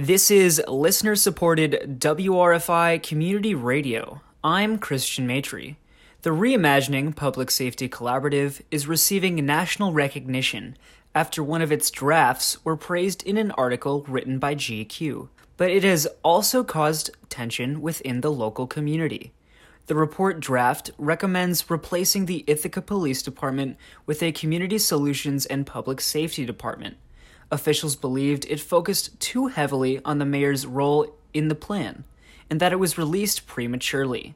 This is listener supported WRFI Community Radio. I'm Christian Matry. The Reimagining Public Safety Collaborative is receiving national recognition after one of its drafts were praised in an article written by GQ, but it has also caused tension within the local community. The report draft recommends replacing the Ithaca Police Department with a Community Solutions and Public Safety Department officials believed it focused too heavily on the mayor's role in the plan, and that it was released prematurely.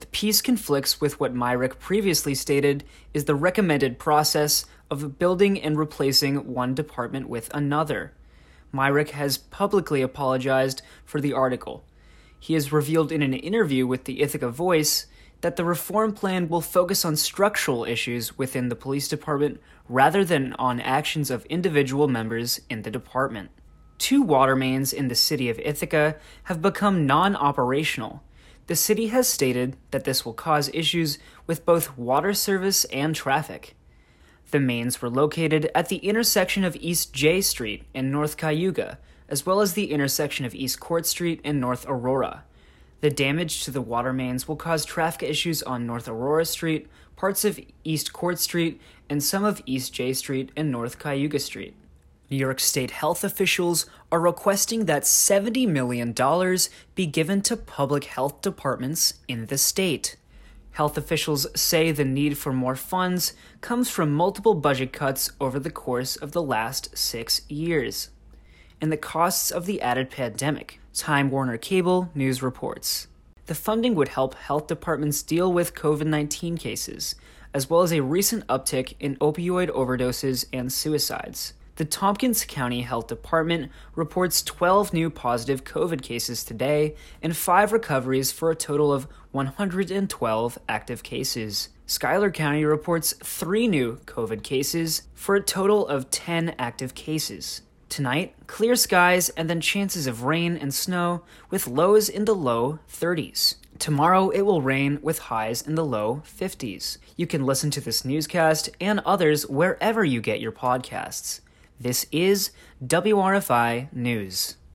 The piece conflicts with what Myrick previously stated is the recommended process of building and replacing one department with another. Myrick has publicly apologized for the article. He has revealed in an interview with the Ithaca Voice that the reform plan will focus on structural issues within the police department rather than on actions of individual members in the department. Two water mains in the city of Ithaca have become non operational. The city has stated that this will cause issues with both water service and traffic. The mains were located at the intersection of East Jay Street and North Cayuga, as well as the intersection of East Court Street and North Aurora. The damage to the water mains will cause traffic issues on North Aurora Street, parts of East Court Street, and some of East Jay Street and North Cayuga Street. New York State health officials are requesting that $70 million be given to public health departments in the state. Health officials say the need for more funds comes from multiple budget cuts over the course of the last six years and the costs of the added pandemic. Time Warner Cable News reports. The funding would help health departments deal with COVID 19 cases, as well as a recent uptick in opioid overdoses and suicides. The Tompkins County Health Department reports 12 new positive COVID cases today and 5 recoveries for a total of 112 active cases. Schuyler County reports 3 new COVID cases for a total of 10 active cases. Tonight, clear skies and then chances of rain and snow with lows in the low 30s. Tomorrow it will rain with highs in the low 50s. You can listen to this newscast and others wherever you get your podcasts. This is WRFI News.